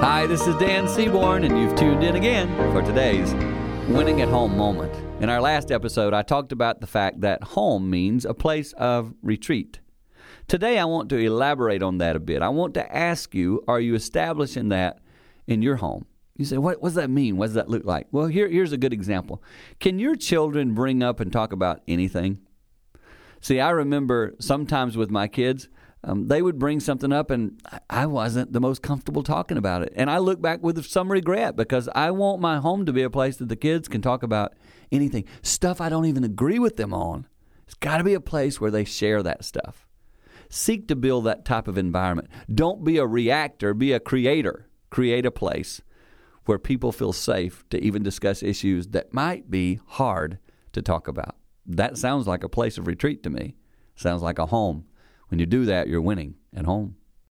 Hi, this is Dan Seaborn, and you've tuned in again for today's Winning at Home moment. In our last episode, I talked about the fact that home means a place of retreat. Today, I want to elaborate on that a bit. I want to ask you are you establishing that in your home? You say, what, what does that mean? What does that look like? Well, here, here's a good example. Can your children bring up and talk about anything? See, I remember sometimes with my kids, um, they would bring something up and I wasn't the most comfortable talking about it. And I look back with some regret because I want my home to be a place that the kids can talk about anything, stuff I don't even agree with them on. It's got to be a place where they share that stuff. Seek to build that type of environment. Don't be a reactor, be a creator. Create a place where people feel safe to even discuss issues that might be hard to talk about. That sounds like a place of retreat to me. Sounds like a home. When you do that, you're winning at home.